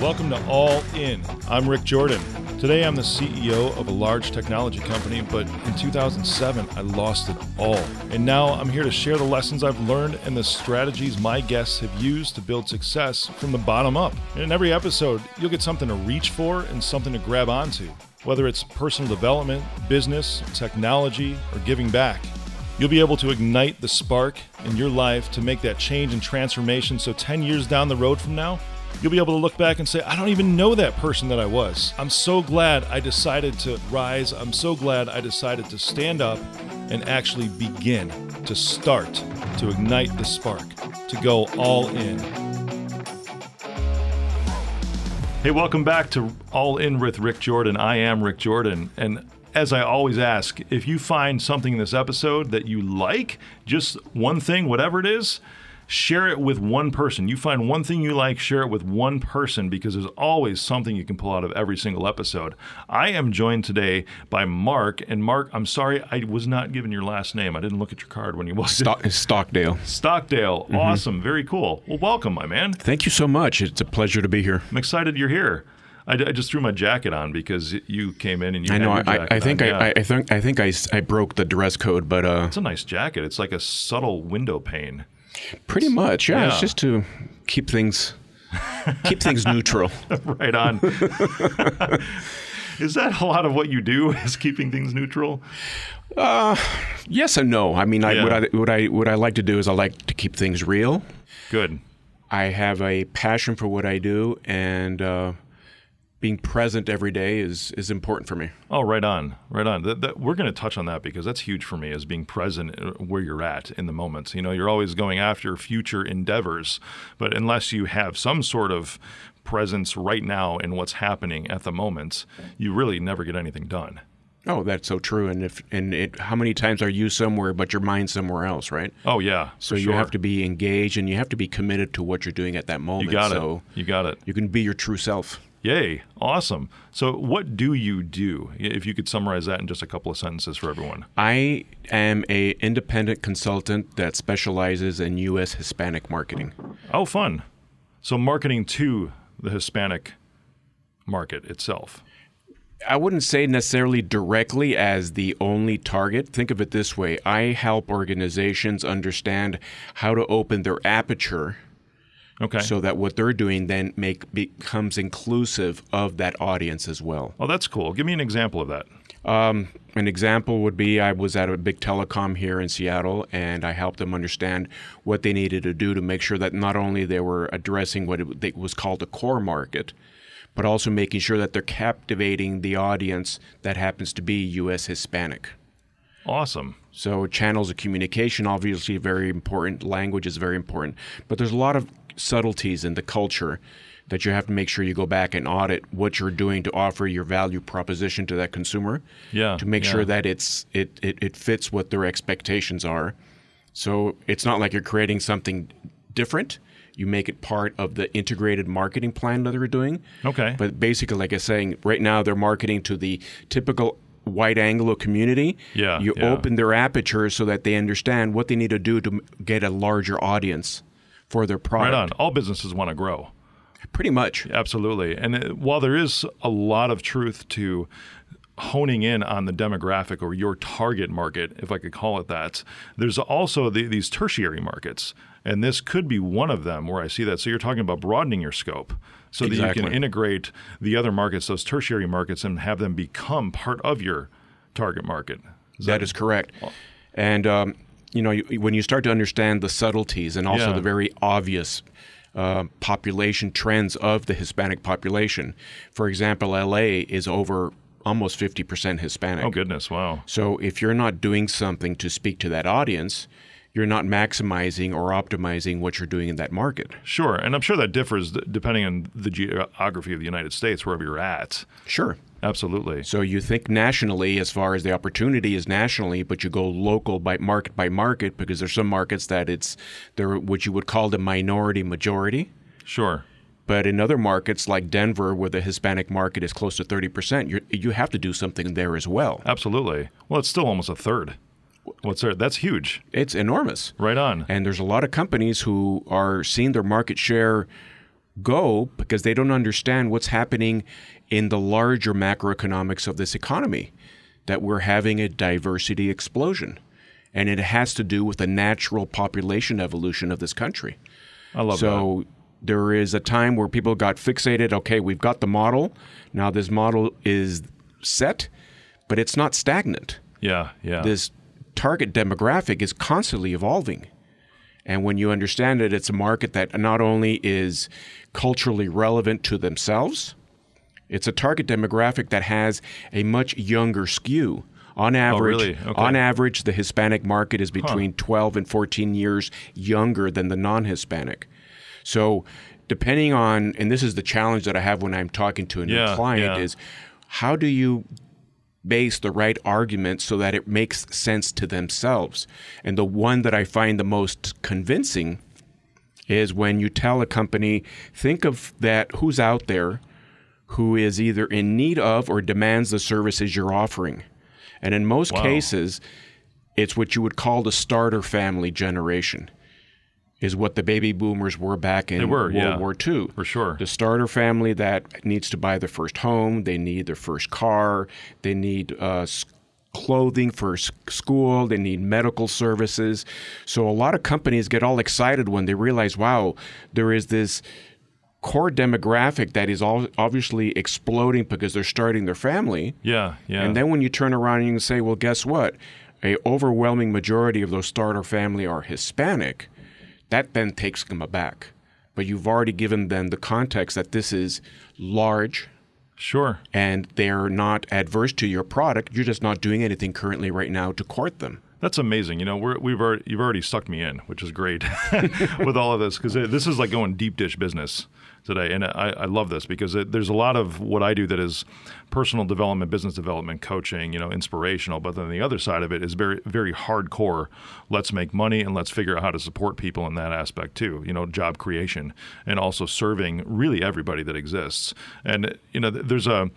Welcome to All In. I'm Rick Jordan. Today I'm the CEO of a large technology company, but in 2007 I lost it all. And now I'm here to share the lessons I've learned and the strategies my guests have used to build success from the bottom up. And in every episode, you'll get something to reach for and something to grab onto, whether it's personal development, business, technology, or giving back. You'll be able to ignite the spark in your life to make that change and transformation so 10 years down the road from now, you'll be able to look back and say, I don't even know that person that I was. I'm so glad I decided to rise. I'm so glad I decided to stand up and actually begin to start to ignite the spark, to go all in. Hey, welcome back to All In with Rick Jordan. I am Rick Jordan. And as I always ask, if you find something in this episode that you like, just one thing, whatever it is, share it with one person. You find one thing you like, share it with one person because there's always something you can pull out of every single episode. I am joined today by Mark. And Mark, I'm sorry, I was not given your last name. I didn't look at your card when you walked Stock, Stockdale. Stockdale. Mm-hmm. Awesome. Very cool. Well, welcome, my man. Thank you so much. It's a pleasure to be here. I'm excited you're here. I, I, just threw my jacket on because you came in and you. I know. I, I, think on. I, yeah. I, think I think I, I broke the dress code, but uh, it's a nice jacket. It's like a subtle window pane. Pretty much, yeah. yeah. It's just to keep things keep things neutral. right on. Is that a lot of what you do? Is keeping things neutral? Uh, yes and no. I mean, I, yeah. what I what I what I like to do is I like to keep things real. Good. I have a passion for what I do, and uh, being present every day is is important for me. Oh, right on, right on. That, that, we're going to touch on that because that's huge for me, is being present uh, where you're at in the moment. You know, you're always going after future endeavors, but unless you have some sort of presence right now in what's happening at the moment, you really never get anything done. Oh, that's so true. And if and it, how many times are you somewhere but your mind somewhere else, right? Oh yeah. So you sure. have to be engaged and you have to be committed to what you're doing at that moment. You got so it. You got it. You can be your true self. Yay, awesome. So, what do you do? If you could summarize that in just a couple of sentences for everyone. I am a independent consultant that specializes in U.S. Hispanic marketing. Oh, fun! So, marketing to the Hispanic market itself. I wouldn't say necessarily directly as the only target. Think of it this way I help organizations understand how to open their aperture Okay. So that what they're doing then make becomes inclusive of that audience as well. Oh, that's cool. Give me an example of that. Um, an example would be I was at a big telecom here in Seattle, and I helped them understand what they needed to do to make sure that not only they were addressing what it was called the core market, but also making sure that they're captivating the audience that happens to be U.S. Hispanic. Awesome. So channels of communication obviously very important. Language is very important, but there's a lot of subtleties in the culture that you have to make sure you go back and audit what you're doing to offer your value proposition to that consumer. Yeah. To make yeah. sure that it's it, it it fits what their expectations are. So it's not like you're creating something different. You make it part of the integrated marketing plan that they're doing. Okay. But basically, like I was saying, right now they're marketing to the typical white Anglo community. Yeah. You yeah. open their aperture so that they understand what they need to do to get a larger audience for their product. Right on. All businesses want to grow. Pretty much. Absolutely. And it, while there is a lot of truth to honing in on the demographic or your target market, if I could call it that, there's also the, these tertiary markets. And this could be one of them where I see that. So you're talking about broadening your scope so exactly. that you can integrate the other markets, those tertiary markets, and have them become part of your target market. Is that, that is correct. Well, and um, you know, when you start to understand the subtleties and also Yeah. the very obvious uh, population trends of the Hispanic population. For example, LA is over almost 50% Hispanic. Oh, goodness. Wow. So if you're not doing something to speak to that audience, you're not maximizing or optimizing what you're doing in that market. Sure. And I'm sure that differs depending on the geography of the United States, wherever you're at. Sure. Absolutely. So you think nationally as far as the opportunity is nationally, but you go local by market by market because there's some markets that it's they're what you would call the minority majority. Sure. But in other markets like Denver, where the Hispanic market is close to 30%, you you have to do something there as well. Absolutely. Well, it's still almost a third. What's there? That's huge. It's enormous. Right on. And there's a lot of companies who are seeing their market share go because they don't understand what's happening in the larger macroeconomics of this economy, that we're having a diversity explosion. And it has to do with the natural population evolution of this country. I love so that. So there is a time where people got fixated. Okay, we've got the model. Now this model is set, but it's not stagnant. Yeah, yeah. This target demographic is constantly evolving. And when you understand it, it's a market that not only is culturally relevant to themselves, it's a target demographic that has a much younger skew. On oh, average, really? Okay. on average, the Hispanic market is between 12 and 14 years younger than the non-Hispanic. So, depending on, and this is the challenge that I have when I'm talking to a new Yeah, client, yeah. is how do you base the right argument so that it makes sense to themselves? And the one that I find the most convincing is when you tell a company, think of that who's out there who is either in need of or demands the services you're offering. And in most Wow. cases, it's what you would call the starter family generation. Is what the baby boomers were back in They were, World yeah. War II. For sure. The starter family that needs to buy their first home, they need their first car, they need uh, clothing for school, they need medical services. So a lot of companies get all excited when they realize, wow, there is this core demographic that is all obviously exploding because they're starting their family. yeah, yeah. And then when you turn around and you say, well, guess what? A overwhelming majority of those starter family are Hispanic. That then takes them aback. But you've already given them the context that this is large sure. and they're not adverse to your product. You're just not doing anything currently right now to court them. That's amazing. You know, we're, we've already, you've already sucked me in, which is great with all of this because uh, this is like going deep dish business today, and I, I love this because it, there's a lot of what I do that is personal development, business development, coaching, you know, inspirational. But then the other side of it is very very hardcore. Let's make money and let's figure out how to support people in that aspect too. You know, job creation and also serving really everybody that exists. And you know, there's a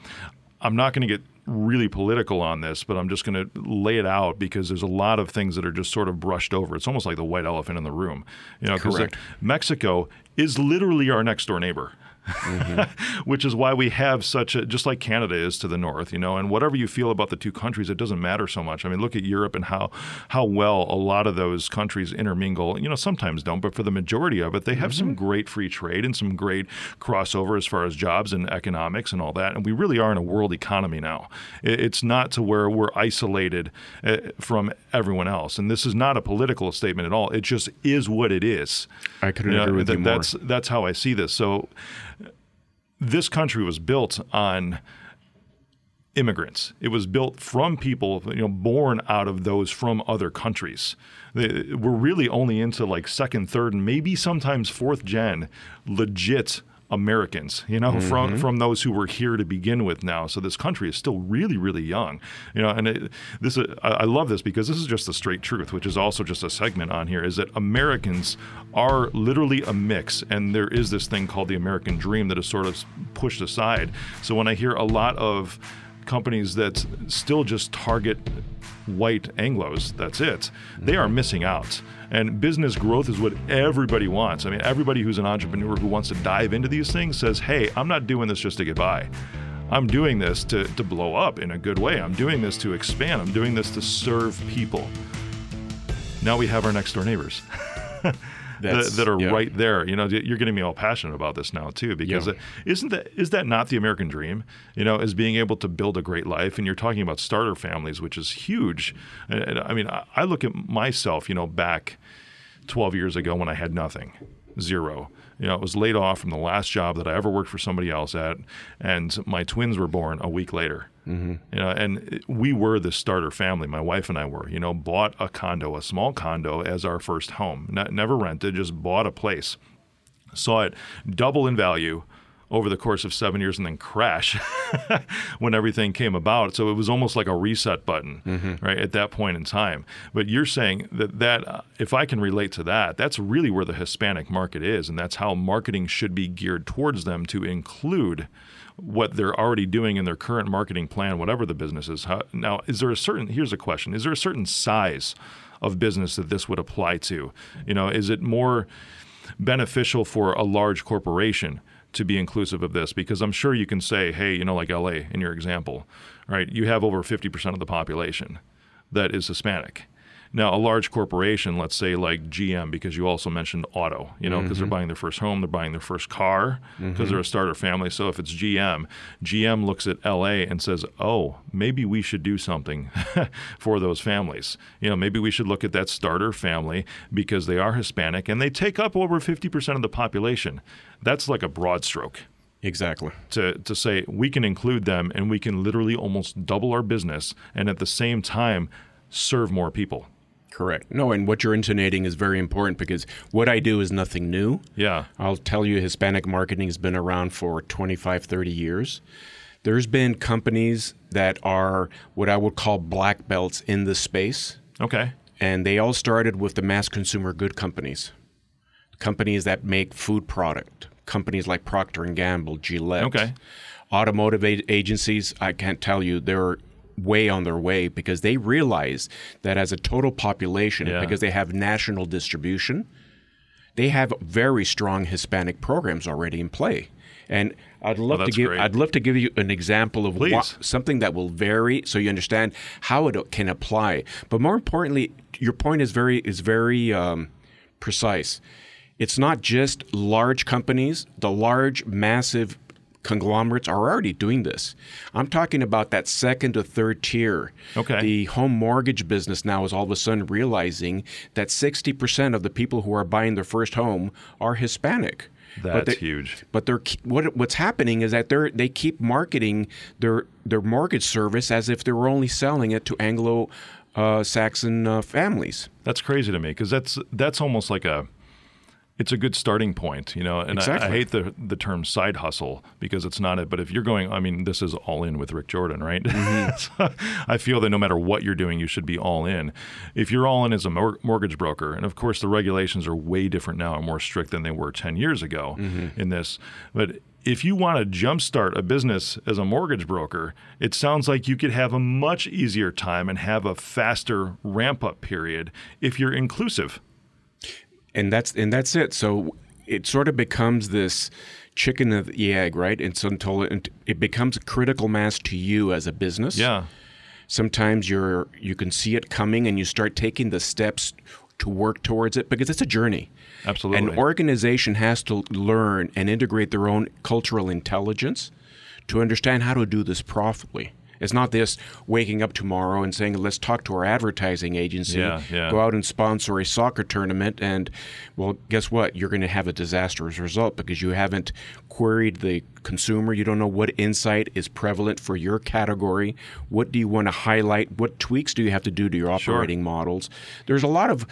I'm not going to get really political on this, but I'm just going to lay it out because there's a lot of things that are just sort of brushed over. It's almost like the white elephant in the room, you know, Correct. Mexico is literally our next door neighbor. Which is why we have such a just like Canada is to the north, you know, and whatever you feel about the two countries, it doesn't matter so much. I mean, look at Europe and how how well a lot of those countries intermingle. You know, sometimes don't, but for the majority of it, they have some great free trade and some great crossover as far as jobs and economics and all that. And we really are in a world economy now. It's not to where we're isolated uh, from everyone else. And this is not a political statement at all. It just is what it is. I couldn't You know, agree with that- you more. That's that's how I see this. So this country was built on immigrants. It was built from people, you know, born out of those from other countries. They- We're really only into like second, third, and maybe sometimes fourth gen legit Americans, you know, from mm-hmm. from those who were here to begin with now. So this country is still really, really young, you know. And it, this, is- I I love this because this is just the straight truth, which is also just a segment on here. Is that Americans are literally a mix, and there is this thing called the American dream that is sort of pushed aside. So when I hear a lot of companies that still just target white Anglos, that's it. They are mm-hmm. missing out. And business growth is what everybody wants. I mean, everybody who's an entrepreneur who wants to dive into these things says, hey, I'm not doing this just to get by. I'm doing this to, to blow up in a good way. I'm doing this to expand. I'm doing this to serve people. Now we have our next door neighbors. that, that are yeah. right there. You know, you're getting me all passionate about this now too, because Yeah. isn't that is that not the American dream? You know, is being able to build a great life, and you're talking about starter families, which is huge. And, I mean, I, I look at myself, you know, back 12 years ago when I had nothing, zero. You know, I was laid off from the last job that I ever worked for somebody else at, and my twins were born a week later. Mm-hmm. You know, and we were the starter family. My wife and I were. You know, bought a condo, a small condo, as our first home. Ne- never rented, just bought a place. Saw it double in value over the course of seven years and then crash when everything came about. So it was almost like a reset button, right, at that point in time. But you're saying that, that uh, if I can relate to that, that's really where the Hispanic market is. And that's how marketing should be geared towards them to include what they're already doing in their current marketing plan, whatever the business is. How, now, is there a certain, here's a question, is there a certain size of business that this would apply to? You know, is it more beneficial for a large corporation to be inclusive of this because I'm sure you can say, hey, you know, like LA in your example, right? You have over 50% of the population that is Hispanic. Now, a large corporation, let's say like GM, because you also mentioned auto, you know, because they're mm-hmm. buying their first home, they're buying their first car, because they're mm-hmm. a starter family. So if it's GM, GM looks at LA and says, oh, maybe we should do something for those families. You know, maybe we should look at that starter family because they are Hispanic and they take up over 50% of the population. That's like a broad stroke Exactly. to, to say we can include them and we can literally almost double our business and at the same time serve more people. Correct. No, and what you're intonating is very important because what I do is nothing new. Yeah. I'll tell you, Hispanic marketing has been around for 25, 30 years. There's been companies that are what I would call black belts in the space, Okay. and they all started with the mass consumer good companies, companies that make food product, companies like Procter and Gamble, Gillette, Okay. automotive a- agencies. I can't tell you they're way on their way because they realize that as a total population, Yeah. because they have national distribution, they have very strong Hispanic programs already in play. And I'd love to give great. I'd love to give you an example of what, something that will vary so you understand how it can apply. But more importantly, your point is very is very um, precise. It's not just large companies, the large massive conglomerates are already doing this. I'm talking about that second or third tier. Okay. The home mortgage business now is all of a sudden realizing that 60% of the people who are buying their first home are Hispanic. But That's they- huge. But they're what what's happening is that they're they keep marketing their their mortgage service as if they were only selling it to Anglo uh, Saxon uh, families. That's crazy to me because that's that's almost like a it's a good starting point, you know. And I, I hate the the term side hustle because it's not it. But if you're going, I mean, this is all in with Rick Jordan, right? Mm-hmm. So I feel that no matter what you're doing, you should be all in. If you're all in as a mor- mortgage broker, and of course the regulations are way different now and more strict than they were ten years ago mm-hmm. in this, but if you want to jumpstart a business as a mortgage broker, it sounds like you could have a much easier time and have a faster ramp up period if you're inclusive. And that's and that's it. So it sort of becomes this chicken of the egg, right? And so until it, it becomes a critical mass to you as a business. Yeah. Sometimes you're you can see it coming, and you start taking the steps to work towards it because it's a journey. Absolutely. An organization has to learn and integrate their own cultural intelligence to understand how to do this profitably. It's not this waking up tomorrow and saying, let's talk to our advertising agency, Yeah, yeah. go out and sponsor a soccer tournament, and, well, guess what? You're going to have a disastrous result because you haven't queried the consumer. You don't know what insight is prevalent for your category. What do you want to highlight? What tweaks do you have to do to your Sure. operating models? There's a lot of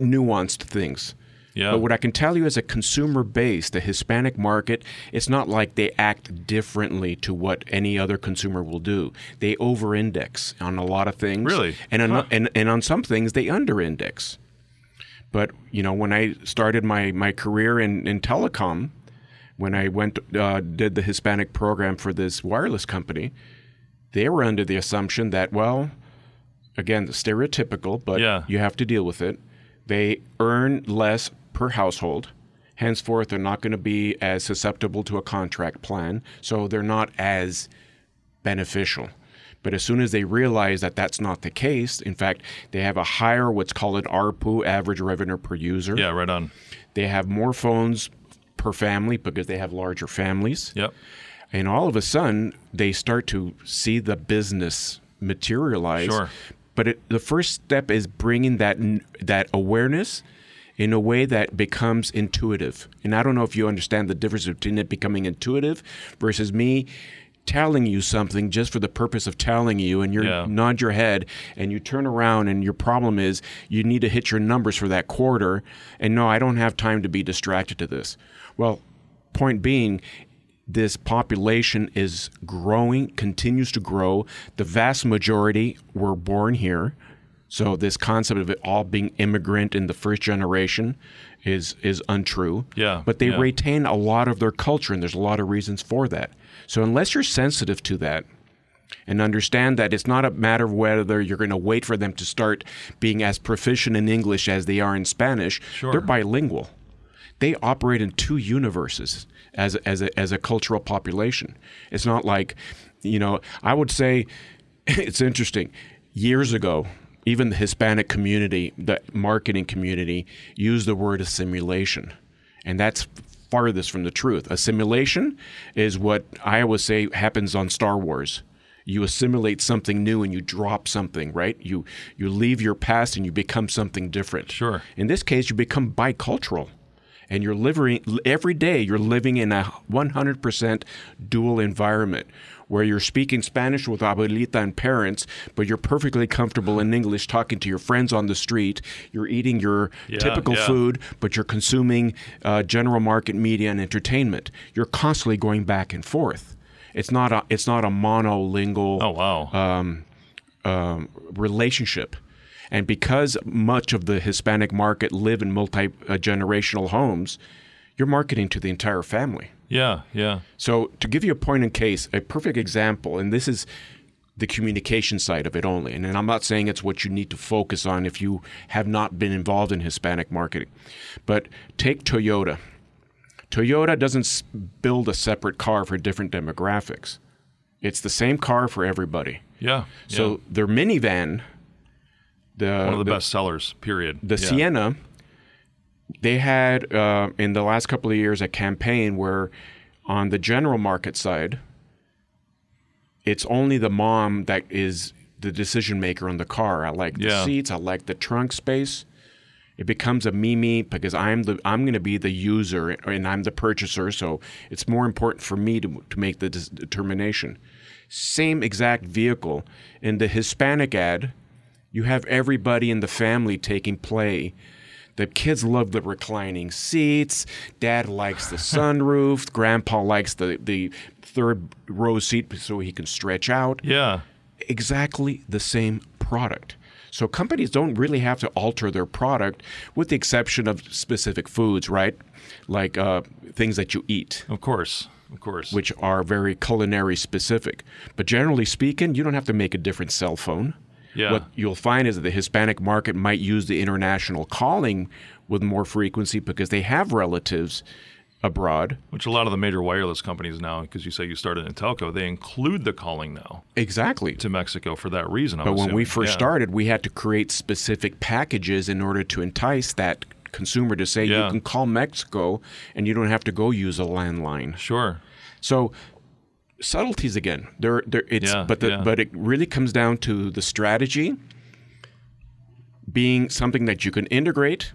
nuanced things. Yeah. But what I can tell you as a consumer base, the Hispanic market, it's not like they act differently to what any other consumer will do. They over index on a lot of things. Really? And on, Huh. and, and on some things, they under index. But, you know, when I started my, my career in, in telecom, when I went uh, did the Hispanic program for this wireless company, they were under the assumption that, well, again, stereotypical, but Yeah. you have to deal with it. They earn less per household. Henceforth, they're not going to be as susceptible to a contract plan, so they're not as beneficial. But as soon as they realize that that's not the case, in fact, they have a higher, what's called an ARPU, average revenue per user. Yeah, right on. They have more phones per family because they have larger families. Yep. And all of a sudden, they start to see the business materialize. Sure. But it, the first step is bringing that that awareness in a way that becomes intuitive. And I don't know if you understand the difference between it becoming intuitive versus me telling you something just for the purpose of telling you and you Yeah. nod your head and you turn around and your problem is you need to hit your numbers for that quarter and no I don't have time to be distracted to this. Well, point being this population is growing, continues to grow. The vast majority were born here. So this concept of it all being immigrant in the first generation is is untrue. Yeah, But they yeah. retain a lot of their culture and there's a lot of reasons for that. So unless you're sensitive to that and understand that it's not a matter of whether you're going to wait for them to start being as proficient in English as they are in Spanish, Sure. they're bilingual. they operate in two universes as as a, as a cultural population. It's not like, you know, I would say it's interesting. Years ago, even the Hispanic community, the marketing community, use the word assimilation. And that's farthest from the truth. Assimilation is what I always say happens on Star Wars. You assimilate something new and you drop something, right? You you leave your past and you become something different. Sure. In this case, you become bicultural. And you're living every day you're living in a 100% dual environment where you're speaking Spanish with abuelita and parents, but you're perfectly comfortable in English talking to your friends on the street. You're eating your Yeah, typical yeah. food, but you're consuming uh, general market media and entertainment. You're constantly going back and forth. It's not a it's not a monolingual Oh wow. um, relationship. And because much of the Hispanic market live in multi generational homes, you're marketing to the entire family. Yeah, yeah. So, to give you a point in case, a perfect example, and this is the communication side of it only, and I'm not saying it's what you need to focus on if you have not been involved in Hispanic marketing, but take Toyota. Toyota doesn't s- build a separate car for different demographics. It's the same car for everybody. Yeah. So yeah. their minivan, the one of the, the, best sellers, period. the yeah. Sienna, they had uh, in the last couple of years a campaign where, on the general market side, it's only the mom that is the decision maker on the car. I like the Yeah. seats. I like the trunk space. It becomes a mimi because I'm the I'm going to be the user and I'm the purchaser. So it's more important for me to to make the dis- determination. Same exact vehicle in the Hispanic ad, you have everybody in the family taking play. The kids love the reclining seats. Dad likes the sunroof. Grandpa likes the, the third row seat so he can stretch out Yeah. exactly the same product. So companies don't really have to alter their product, with the exception of specific foods, right? Like uh, things that you eat, Of course. Of course. which are very culinary specific. But generally speaking, you don't have to make a different cell phone. Yeah. What you'll find is that the Hispanic market might use the international calling with more frequency because they have relatives abroad. Which a lot of the major wireless companies now, because you say you started in telco, they include the calling now Exactly. to Mexico for that reason. I'm But when we first Yeah. started, we had to create specific packages in order to entice that consumer to say Yeah. you can call Mexico and you don't have to go use a landline. Sure. So subtleties again. There, there. It's Yeah, but the, yeah. but it really comes down to the strategy being something that you can integrate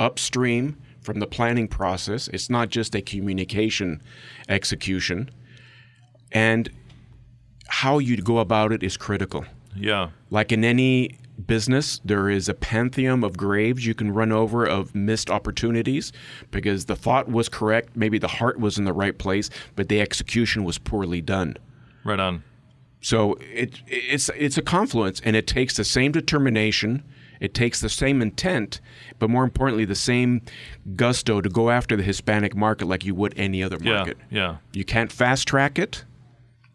upstream from the planning process. It's not just a communication execution, and how you go about it is critical. Yeah. Like in any business, there is a pantheon of graves you can run over of missed opportunities because the thought was correct, maybe the heart was in the right place, but the execution was poorly done. Right on. So it it's it's a confluence, and it takes the same determination, it takes the same intent, but more importantly, the same gusto to go after the Hispanic market like you would any other market. Yeah. Yeah. You can't fast track it,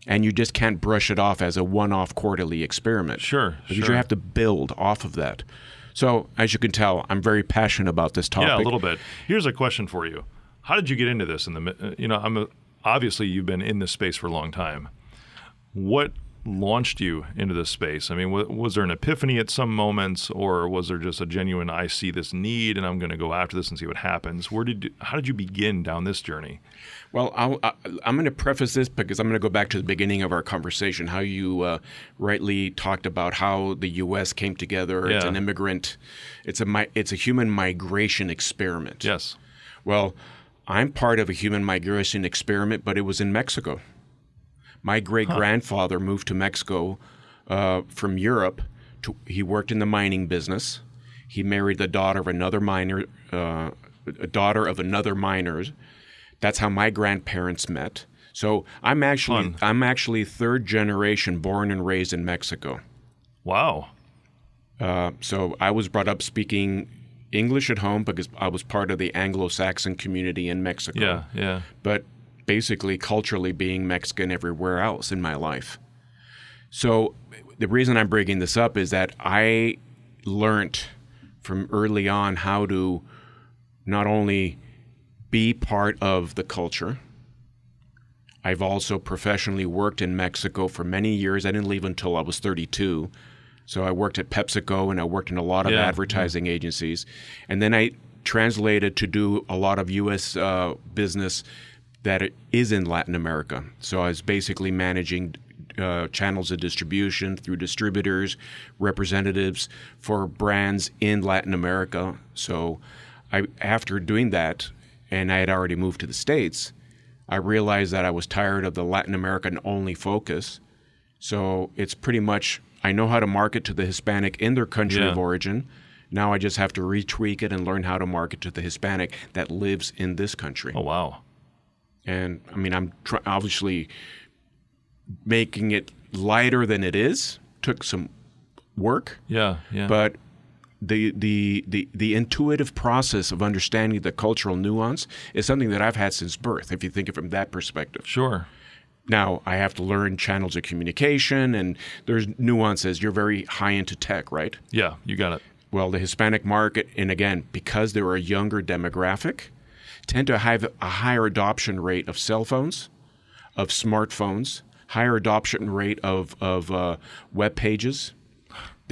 and you just can't brush it off as a one-off quarterly experiment. Sure, because sure. you have to build off of that. So, as you can tell, I'm very passionate about this topic. Yeah, a little bit. Here's a question for you: How did you get into this? In the uh, you know, I'm a, obviously you've been in this space for a long time. What launched you into this space? I mean, w- was there an epiphany at some moments, or was there just a genuine "I see this need and I'm going to go after this and see what happens"? Where did you, how did you begin down this journey? Well, I'll, I, I'm going to preface this because I'm going to go back to the beginning of our conversation. How you uh, rightly talked about how the U.S. came together. It's an immigrant. It's a it's a human migration experiment. Yes. Well, I'm part of a human migration experiment, but it was in Mexico. My great grandfather moved to Mexico uh, from Europe. To, he worked in the mining business. He married the daughter of another miner, uh, a daughter of another miner. That's how my grandparents met. So I'm actually Fun. I'm actually third generation born and raised in Mexico. Wow. Uh, so I was brought up speaking English at home because I was part of the Anglo-Saxon community in Mexico. Yeah. Yeah. But basically, culturally being Mexican everywhere else in my life. So the reason I'm bringing this up is that I learned from early on how to not only be part of the culture. I've also professionally worked in Mexico for many years. I didn't leave until I was 32. So I worked at PepsiCo and I worked in a lot of Yeah, advertising agencies. And then I translated to do a lot of U.S. Uh, business that is in Latin America. So I was basically managing uh, channels of distribution through distributors, representatives for brands in Latin America. So I, after doing that, and I had already moved to the States, I realized that I was tired of the Latin American only focus. So it's pretty much I know how to market to the Hispanic in their country Yeah. of origin. Now I just have to retweak it and learn how to market to the Hispanic that lives in this country. Oh wow. And I mean, I'm tr- obviously making it lighter than it is. Took some work, Yeah, yeah. but the, the the the intuitive process of understanding the cultural nuance is something that I've had since birth. If you think of it from that perspective. sure. Now I have to learn channels of communication, and there's nuances. You're very high into tech, right? Yeah, you got it. Well, the Hispanic market, and again, because they're a younger demographic, tend to have a higher adoption rate of cell phones, of smartphones, higher adoption rate of of uh, web pages.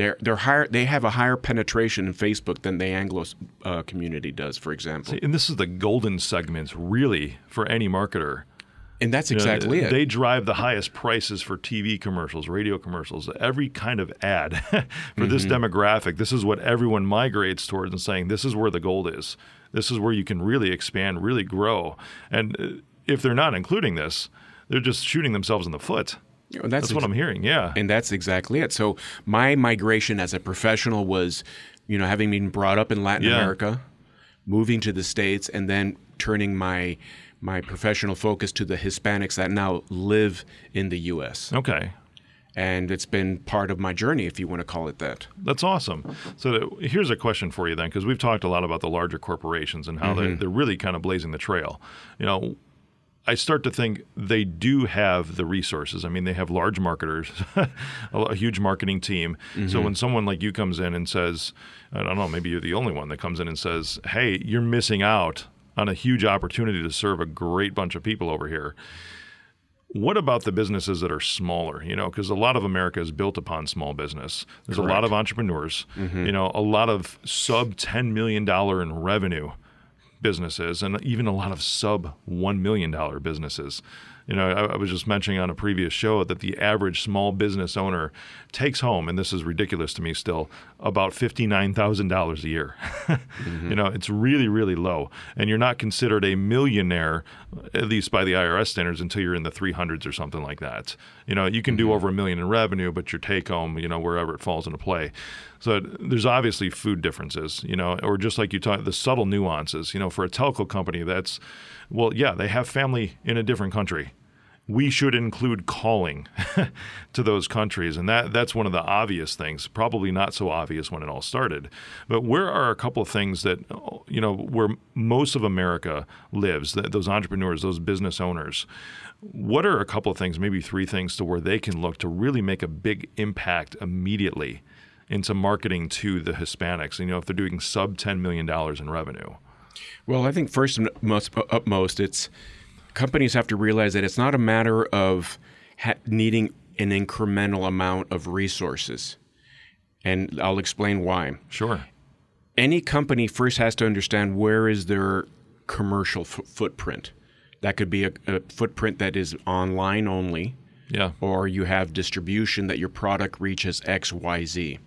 They're they're higher. They have a higher penetration in Facebook than the Anglo uh, community does, for example. And this is the golden segment, really, for any marketer. And that's You know, exactly it. They drive the highest prices for TV commercials, radio commercials, every kind of ad for this Mm-hmm. demographic. This is what everyone migrates towards and saying this is where the gold is. This is where you can really expand, really grow. And uh, if they're not including this, they're just shooting themselves in the foot. You know, That's, what I'm hearing. Yeah. And that's exactly it. So my migration as a professional was, you know, having been brought up in Latin Yeah. America, moving to the States, and then turning my my professional focus to the Hispanics that now live in the U.S. okay. And it's been part of my journey, if you want to call it that. That's awesome. So th- here's a question for you then, because we've talked a lot about the larger corporations and how they, mm-hmm. they're really kind of blazing the trail. You know, I start to think they do have the resources. I mean, they have large marketers, a, a huge marketing team. So mm-hmm. when someone like you comes in and says, I don't know, maybe you're the only one that comes in and says, hey, you're missing out on a huge opportunity to serve a great bunch of people over here. What about the businesses that are smaller? You know, because a lot of America is built upon small business. There's a lot of entrepreneurs. Mm-hmm. You know, a lot of sub ten million dollar in revenue businesses, and even a lot of sub one million dollar businesses. You know, I, I was just mentioning on a previous show that the average small business owner takes home, and this is ridiculous to me still, about fifty nine thousand dollars a year. Mm-hmm. You know, it's really, really low, and you're not considered a millionaire, at least by the IRS standards, until you're in the three hundreds or something like that. You know, you can do mm-hmm. over a million in revenue, but your take home, you know, wherever it falls into play. So there's obviously food differences, you know, or just like you talk, the subtle nuances. You know, for a telco company, that's well, yeah, they have family in a different country we should include calling to those countries. And that that's one of the obvious things probably not so obvious when it all started. But where are a couple of things that you know where most of america lives those entrepreneurs those business owners what are a couple of things maybe three things to where they can look to really make a big impact immediately into marketing to the hispanics? You know if they're doing sub 10 million dollars in revenue. Well, I think first and most, upmost, it's companies have to realize that it's not a matter of ha- needing an incremental amount of resources. And I'll explain why. sure Any company first has to understand where is their commercial f- footprint. That could be a, a footprint that is online only, yeah or you have distribution that your product reaches X, Y, Z.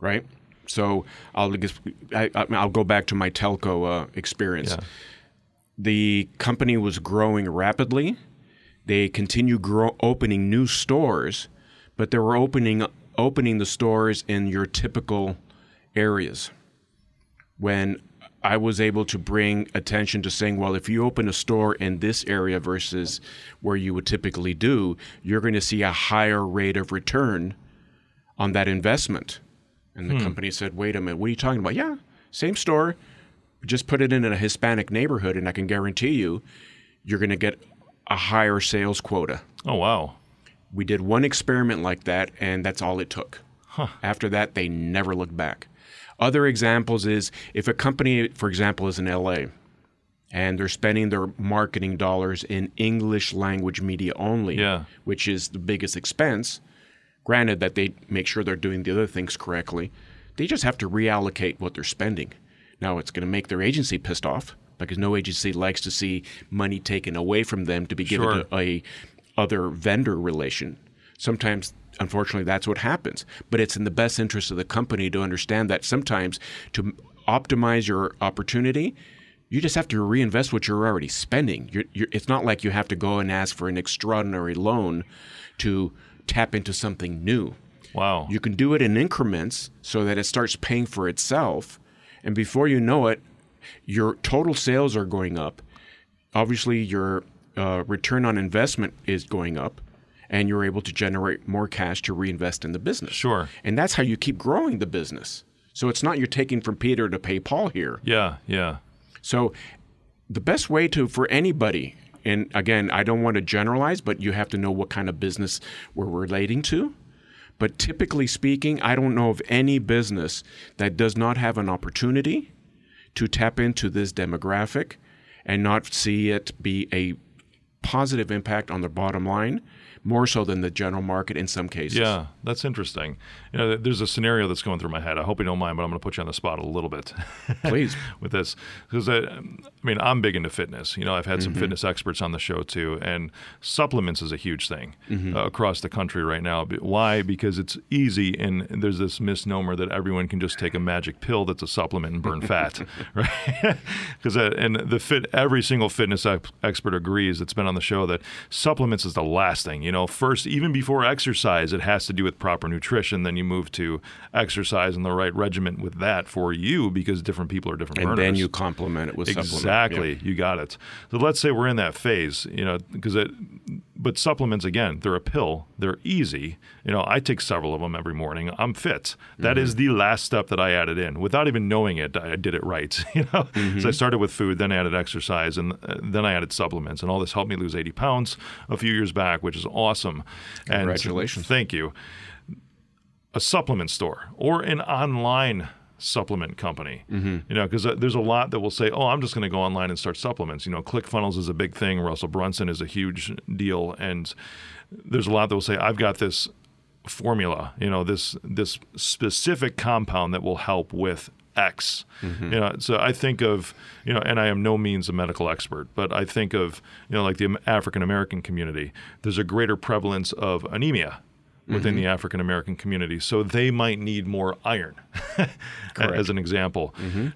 Right. So I'll I, I- I'll go back to my telco uh, experience. Yeah. The company was growing rapidly. They continue grow, opening new stores, but they were opening opening the stores in your typical areas. When I was able to bring attention to saying, well, if you open a store in this area versus where you would typically do, you're going to see a higher rate of return on that investment. And the hmm. company said, wait a minute, what are you talking about? Yeah, same store, just put it in a Hispanic neighborhood, and I can guarantee you, you're going to get a higher sales quota. oh wow We did one experiment like that, and that's all it took. After that, they never looked back. Other examples is if a company, for example, is in LA and they're spending their marketing dollars in English language media only, Yeah. which is the biggest expense. Granted that they make sure they're doing the other things correctly, they just have to reallocate what they're spending. Now it's going to make their agency pissed off because no agency likes to see money taken away from them to be given Sure. to a other vendor relation. Sometimes, unfortunately, that's what happens. But it's in the best interest of the company to understand that sometimes to optimize your opportunity, you just have to reinvest what you're already spending. You're, you're, it's not like you have to go and ask for an extraordinary loan to tap into something new. Wow. You can do it in increments so that it starts paying for itself. And before you know it, your total sales are going up. Obviously, your uh, return on investment is going up, and you're able to generate more cash to reinvest in the business. Sure. And that's how you keep growing the business. So it's not you're taking from Peter to pay Paul here. yeah, yeah. So the best way to for anybody, and again, I don't want to generalize, but you have to know what kind of business we're relating to. But typically speaking, I don't know of any business that does not have an opportunity to tap into this demographic and not see it be a positive impact on their bottom line, more so than the general market in some cases. Yeah, that's interesting. You know, there's a scenario that's going through my head. I hope you don't mind, but I'm going to put you on the spot a little bit. Please. with this because I, I mean I'm big into fitness. You know, I've had some Mm-hmm. fitness experts on the show too, and supplements is a huge thing Mm-hmm. uh, across the country right now. Why? Because it's easy, and there's this misnomer that everyone can just take a magic pill that's a supplement and burn fat, right? Because and the fit every single fitness ex- expert agrees that's been on the show that supplements is the last thing. You know, first even before exercise, it has to do with proper nutrition. Then you move to exercise and the right regimen with that for you because different people are different And burners. then you complement it with supplement. Exactly, Yeah. you got it. So let's say we're in that phase, you know, because it. But supplements again, they're a pill. They're easy. You know, I take several of them every morning. I'm fit. That is the last step that I added in without even knowing it. I did it right. You know, so I started with food, then added exercise, and uh, then I added supplements, and all this helped me lose 80 pounds a few years back, which is awesome. And Congratulations. thank you a supplement store or an online supplement company. Mm-hmm. You know, because there's a lot that will say, "Oh, I'm just going to go online and start supplements." You know, ClickFunnels is a big thing. Russell Brunson is a huge deal, and there's a lot that will say, "I've got this formula. You know, this this specific compound that will help with." X, Mm-hmm. you know. So I think of, you know, and I am no means a medical expert, but I think of, you know, like the African American community. There's a greater prevalence of anemia within Mm-hmm. the African American community. So they might need more iron, as an example. Mm-hmm.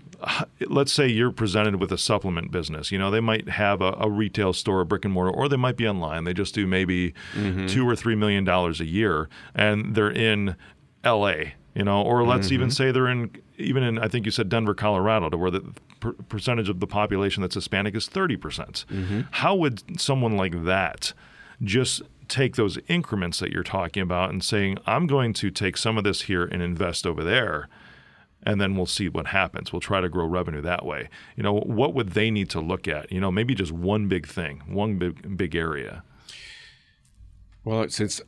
Let's say you're presented with a supplement business. You know, they might have a, a retail store, a brick and mortar, or they might be online. They just do maybe Mm-hmm. two or three million dollars a year, and they're in L.A. You know, or let's even Mm-hmm. say they're in even in I think you said Denver, Colorado, to where the per- percentage of the population that's Hispanic is thirty percent. Mm-hmm. How would someone like that just take those increments that you're talking about and saying, I'm going to take some of this here and invest over there, and then we'll see what happens. We'll try to grow revenue that way. You know, what would they need to look at? You know, maybe just one big thing, one big big area. Well, since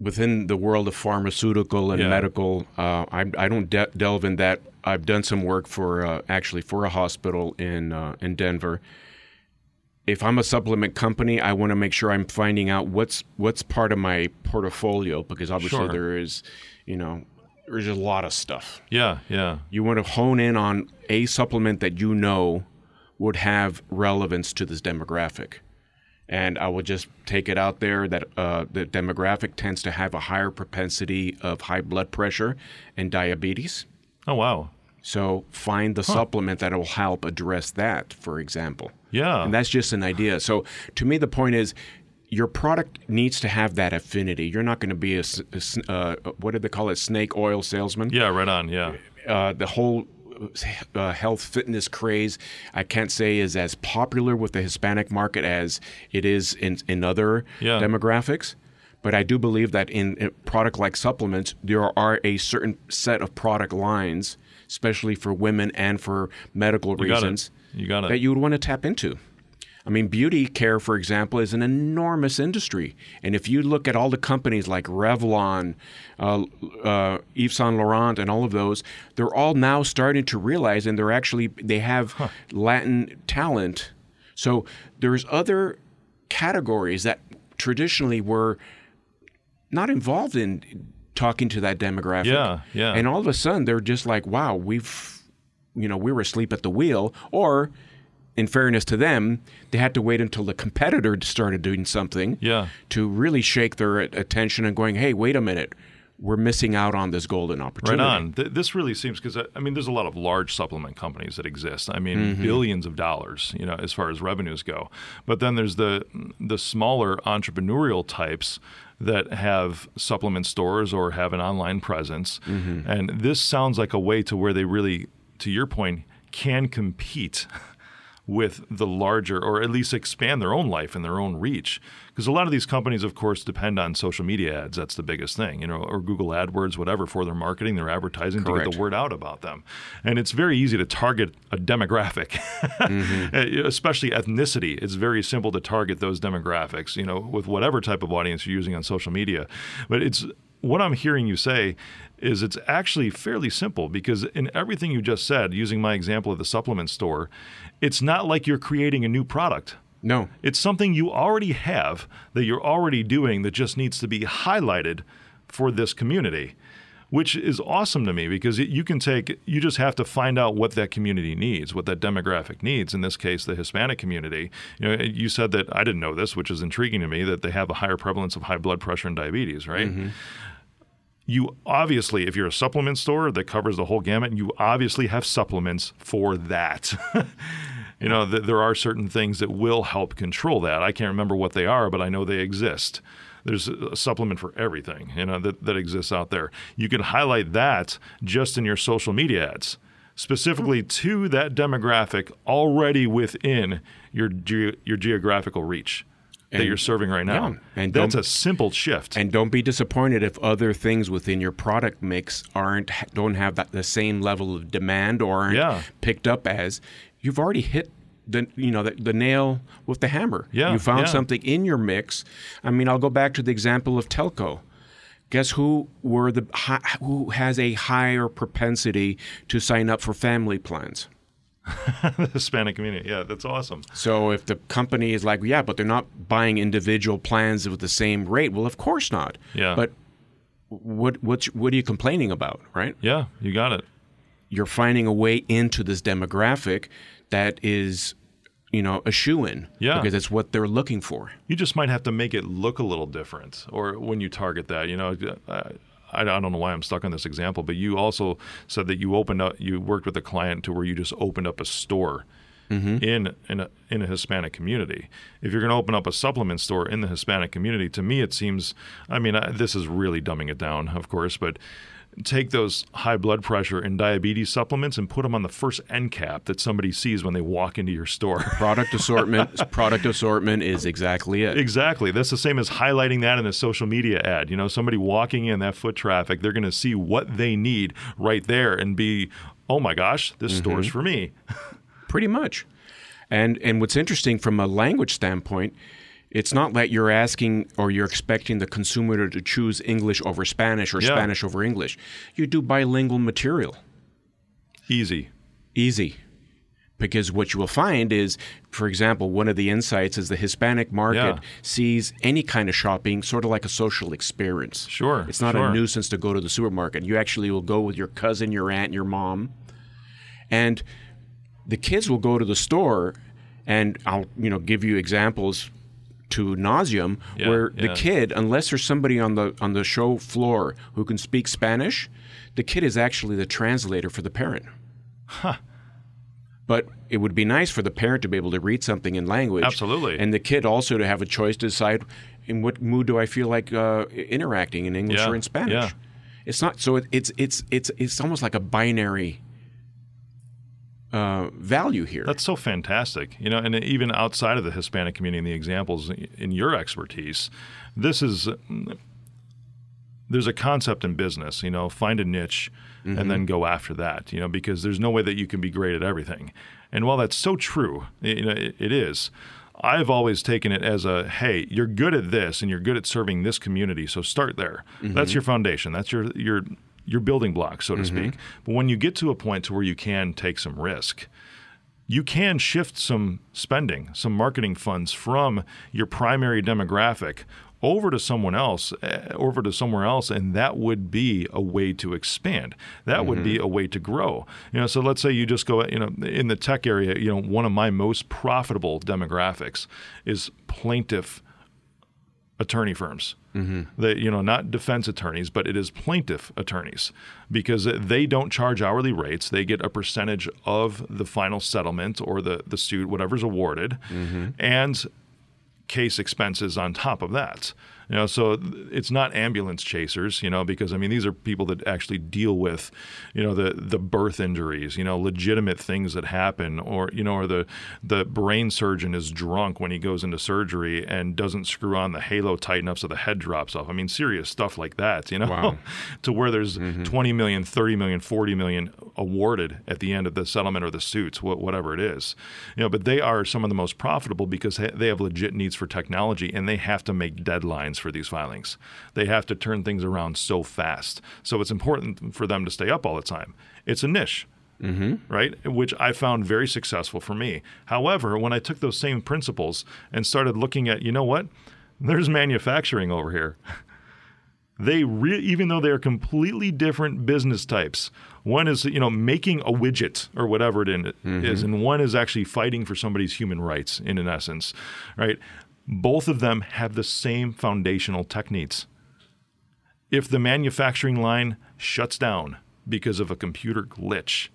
within the world of pharmaceutical and Yeah. medical, uh, I, I don't de- delve in that. I've done some work for uh, actually for a hospital in uh, in Denver. If I'm a supplement company, I want to make sure I'm finding out what's what's part of my portfolio because obviously Sure. there is, you know, there's a lot of stuff. Yeah, yeah, You want to hone in on a supplement that you know would have relevance to this demographic. And I would just take it out there that uh, the demographic tends to have a higher propensity of high blood pressure and diabetes. Oh wow, So find the supplement that will help address that, for example. yeah, And that's just an idea. So to me, the point is, your product needs to have that affinity. You're not going to be a uh, what did they call it, snake oil salesman yeah, right on, yeah, uh, the whole uh, health fitness craze, I can't say is as popular with the Hispanic market as it is in, in other Yeah. demographics. But I do believe that in a product like supplements, there are a certain set of product lines, especially for women and for medical you got reasons, it, you got it. that you would want to tap into. I mean, beauty care, for example, is an enormous industry. And if you look at all the companies like Revlon, uh, uh, Yves Saint Laurent, and all of those, they're all now starting to realize, and they're actually they have huh. Latin talent. So there's other categories that traditionally were not involved in talking to that demographic. Yeah, yeah. And all of a sudden, they're just like, "Wow, we've, you know, we were asleep at the wheel," or in fairness to them, they had to wait until the competitor started doing something yeah. to really shake their attention and going, hey, wait a minute. We're missing out on this golden opportunity. Right on. this really seems because I mean, there's a lot of large supplement companies that exist. I mean, mm-hmm. billions of dollars, you know, as far as revenues go. But then there's the the smaller entrepreneurial types that have supplement stores or have an online presence. Mm-hmm. And this sounds like a way to where they really, to your point, can compete with the larger, or at least expand their own life and their own reach. Because a lot of these companies, of course, depend on social media ads. That's the biggest thing, you know, or Google AdWords, whatever, for their marketing, their advertising Correct. to get the word out about them. And it's very easy to target a demographic, mm-hmm. especially ethnicity. It's very simple to target those demographics, you know, with whatever type of audience you're using on social media. But it's what I'm hearing you say is it's actually fairly simple because in everything you just said, using my example of the supplement store, it's not like you're creating a new product. No. It's something you already have that you're already doing that just needs to be highlighted for this community, which is awesome to me because you can take, you just have to find out what that community needs, what that demographic needs. In this case, the Hispanic community. You know, you said that I didn't know this, which is intriguing to me, that they have a higher prevalence of high blood pressure and diabetes, right? Mm-hmm you obviously, if you're a supplement store that covers the whole gamut, you obviously have supplements for that. you know, th- there are certain things that will help control that. I can't remember what they are, but I know they exist. There's a supplement for everything, you know, that, that exists out there. You can highlight that just in your social media ads, specifically to that demographic already within your ge- your geographical reach and, that you're serving right now. Yeah, and that's a simple shift. And don't be disappointed if other things within your product mix aren't don't have that, the same level of demand or aren't yeah. picked up as you've already hit the you know the, the nail with the hammer. Yeah, you found yeah. something in your mix. I mean, I'll go back to the example of Telco. Guess who were the who has a higher propensity to sign up for family plans? the Hispanic community. Yeah, that's awesome. So if the company is like, yeah, but they're not buying individual plans with the same rate, well, of course not. Yeah. But what what's what are you complaining about, right? Yeah, you got it. You're finding a way into this demographic that is you know, a shoe in. Yeah. Because it's what they're looking for. You just might have to make it look a little different or when you target that. You know, uh, I, don't know why I'm stuck on this example, but you also said that you opened up, you worked with a client to where you just opened up a store. Mm-hmm. in in a, in a Hispanic community. If you're going to open up a supplement store in the Hispanic community, to me it seems. I mean, I, this is really dumbing it down, of course, but take those high blood pressure and diabetes supplements and put them on the first end cap that somebody sees when they walk into your store. product assortment product assortment is exactly it. Exactly. That's the same as highlighting that in a social media ad. You know, somebody walking in that foot traffic, they're going to see what they need right there and be, "Oh my gosh, this mm-hmm. store's for me." Pretty much. And and what's interesting from a language standpoint, it's not that you're asking or you're expecting the consumer to choose English over Spanish or yeah. Spanish over English. You do bilingual material. Easy. Easy. Because what you will find is, for example, one of the insights is the Hispanic market yeah. sees any kind of shopping sort of like a social experience. Sure. It's not sure. a nuisance to go to the supermarket. You actually will go with your cousin, your aunt, your mom. And the kids will go to the store and I'll, you know, give you examples to nauseum yeah, where the yeah. kid unless there's somebody on the on the show floor who can speak spanish the kid is actually the translator for the parent. Huh. But it would be nice for the parent to be able to read something in language. Absolutely. And the kid also to have a choice to decide in what mood do i feel like uh, interacting in english yeah, or in spanish. it's not so it, it's it's it's it's almost like a binary uh, value here. That's so fantastic. You know, and even outside of the Hispanic community and the examples in your expertise, this is there's a concept in business, you know, find a niche mm-hmm. and then mm-hmm. go after that, you know, because there's no way that you can be great at everything. And while that's so true, you know, it, it is. I've always taken it as a hey, you're good at this and you're good at serving this community, so start there. That's your foundation. That's your your your building block, so to speak. But when you get to a point to where you can take some risk, you can shift some spending, some marketing funds from your primary demographic over to someone else, uh, over to somewhere else, and that would be a way to expand. That would be a way to grow. You know, so let's say you just go, you know, in the tech area, you know, one of my most profitable demographics is plaintiff attorney firms. Mm-hmm. That you know, not defense attorneys, but it is plaintiff attorneys because they don't charge hourly rates. They get a percentage of the final settlement or the the suit, whatever's awarded, and case expenses on top of that. You know, so it's not ambulance chasers, you know, because I mean these are people that actually deal with, you know, the the birth injuries, you know, legitimate things that happen, or you know, or the the brain surgeon is drunk when he goes into surgery and doesn't screw on the halo tight enough so the head drops off. I mean, serious stuff like that, you know, Wow. to where there's mm-hmm. 20 million, 30 million, 40 million awarded at the end of the settlement or the suits, whatever it is. You know, but they are some of the most profitable because they have legit needs for technology and they have to make deadlines for these filings. They have to turn things around so fast. So it's important for them to stay up all the time. It's a niche. Mm-hmm. Right, which I found very successful for me. However, when I took those same principles and started looking at, you know what, there's manufacturing over here they re- even though they're completely different business types one is you know making a widget or whatever it in- mm-hmm. is, and one is actually fighting for somebody's human rights in an essence right? Both of them have the same foundational techniques. if the manufacturing line shuts down because of a computer glitch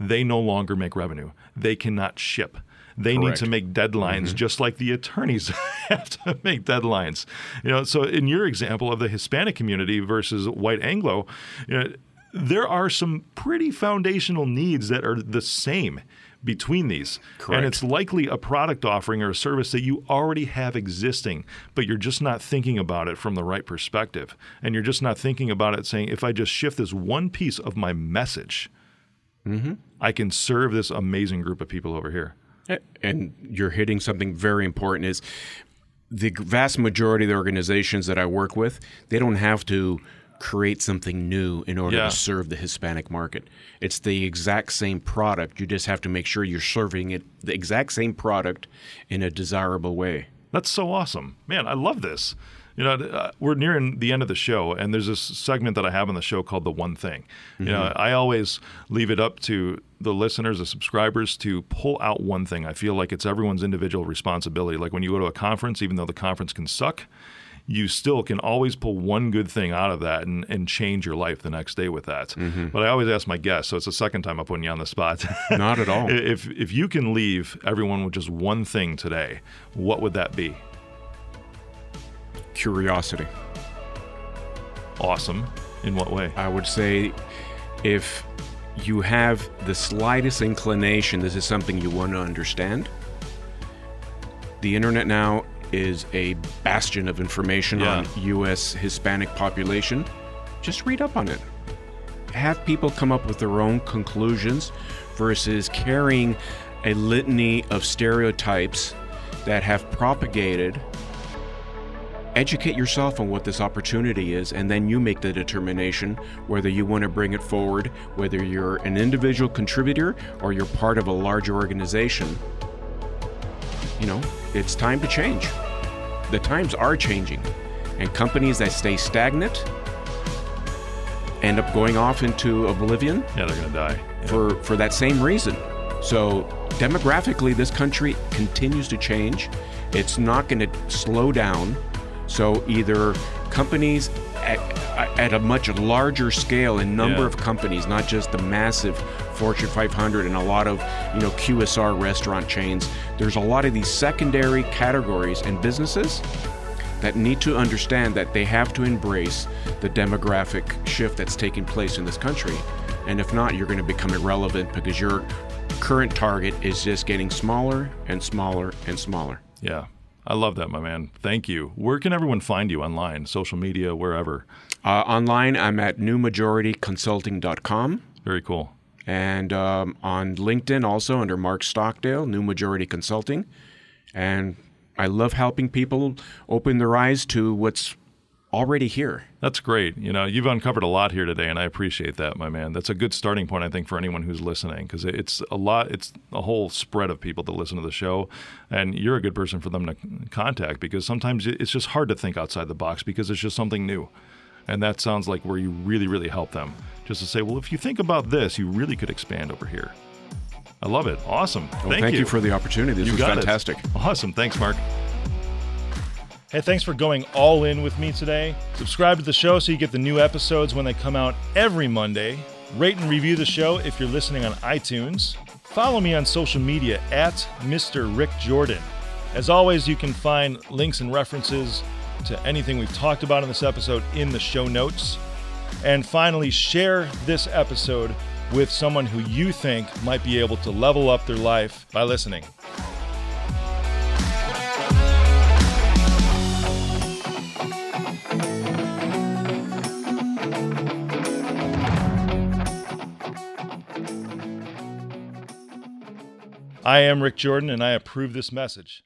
they no longer make revenue. They cannot ship. They need to make deadlines mm-hmm. just like the attorneys have to make deadlines. You know so in your example of the hispanic community versus white anglo you know, there are some pretty foundational needs that are the same between these. Correct. and it's likely a product offering or a service that you already have existing but you're just not thinking about it from the right perspective. And you're just not thinking about it saying if i just shift this one piece of my message mm-hmm. i can serve this amazing group of people over here. And you're hitting something very important is the vast majority of the organizations that I work with, they don't have to create something new in order Yeah. to serve the Hispanic market. It's the exact same product. You just have to make sure you're serving it the exact same product in a desirable way. That's so awesome, man! I love this. You know, uh, we're nearing the end of the show, and there's this segment that I have on the show called "The One Thing." You know, I always leave it up to the listeners, the subscribers, to pull out one thing. I feel like it's everyone's individual responsibility. Like when you go to a conference, even though the conference can suck, you still can always pull one good thing out of that and, and change your life the next day with that. Mm-hmm. But I always ask my guests, so it's the second time I'm putting you on the spot. Not at all. if if you can leave everyone with just one thing today, what would that be? Curiosity. Awesome. In what way? I would say if you have the slightest inclination this is something you want to understand, the internet now is a bastion of information Yeah. on US Hispanic population. Just read up on it. Have people come up with their own conclusions versus carrying a litany of stereotypes that have propagated educate yourself on what this opportunity is and then you make the determination whether you want to bring it forward whether you're an individual contributor or you're part of a larger organization you know it's time to change the times are changing and companies that stay stagnant end up going off into oblivion Yeah, they're gonna die. Yeah. for for that same reason. So demographically, this country continues to change. It's not going to slow down. So either companies at, at a much larger scale in number Yeah. of companies, not just the massive Fortune 500 and a lot of you know QSR restaurant chains. There's a lot of these secondary categories and businesses that need to understand that they have to embrace the demographic shift that's taking place in this country. And if not, you're going to become irrelevant because your current target is just getting smaller and smaller and smaller. Yeah. I love that, my man. Thank you. Where can everyone find you online, social media, wherever? Uh, online, I'm at newmajorityconsulting.com. Very cool. And um, on LinkedIn, also under Mark Stockdale, New Majority Consulting. And I love helping people open their eyes to what's already here. That's great. You know, you've uncovered a lot here today, and I appreciate that, my man. That's a good starting point, I think, for anyone who's listening, because it's a lot. It's a whole spread of people that listen to the show, and you're a good person for them to contact because sometimes it's just hard to think outside the box because it's just something new, and that sounds like where you really, really help them. Just to say, well, if you think about this, you really could expand over here. I love it. Awesome. Well, thank, thank you. you. for the opportunity. This You was got it. fantastic. Awesome. Thanks, Mark. Hey, thanks for going all in with me today. Subscribe to the show so you get the new episodes when they come out every Monday. Rate and review the show if you're listening on iTunes. Follow me on social media at Mr. Rick Jordan. As always, you can find links and references to anything we've talked about in this episode in the show notes. And finally, share this episode with someone who you think might be able to level up their life by listening. I am Rick Jordan, and I approve this message.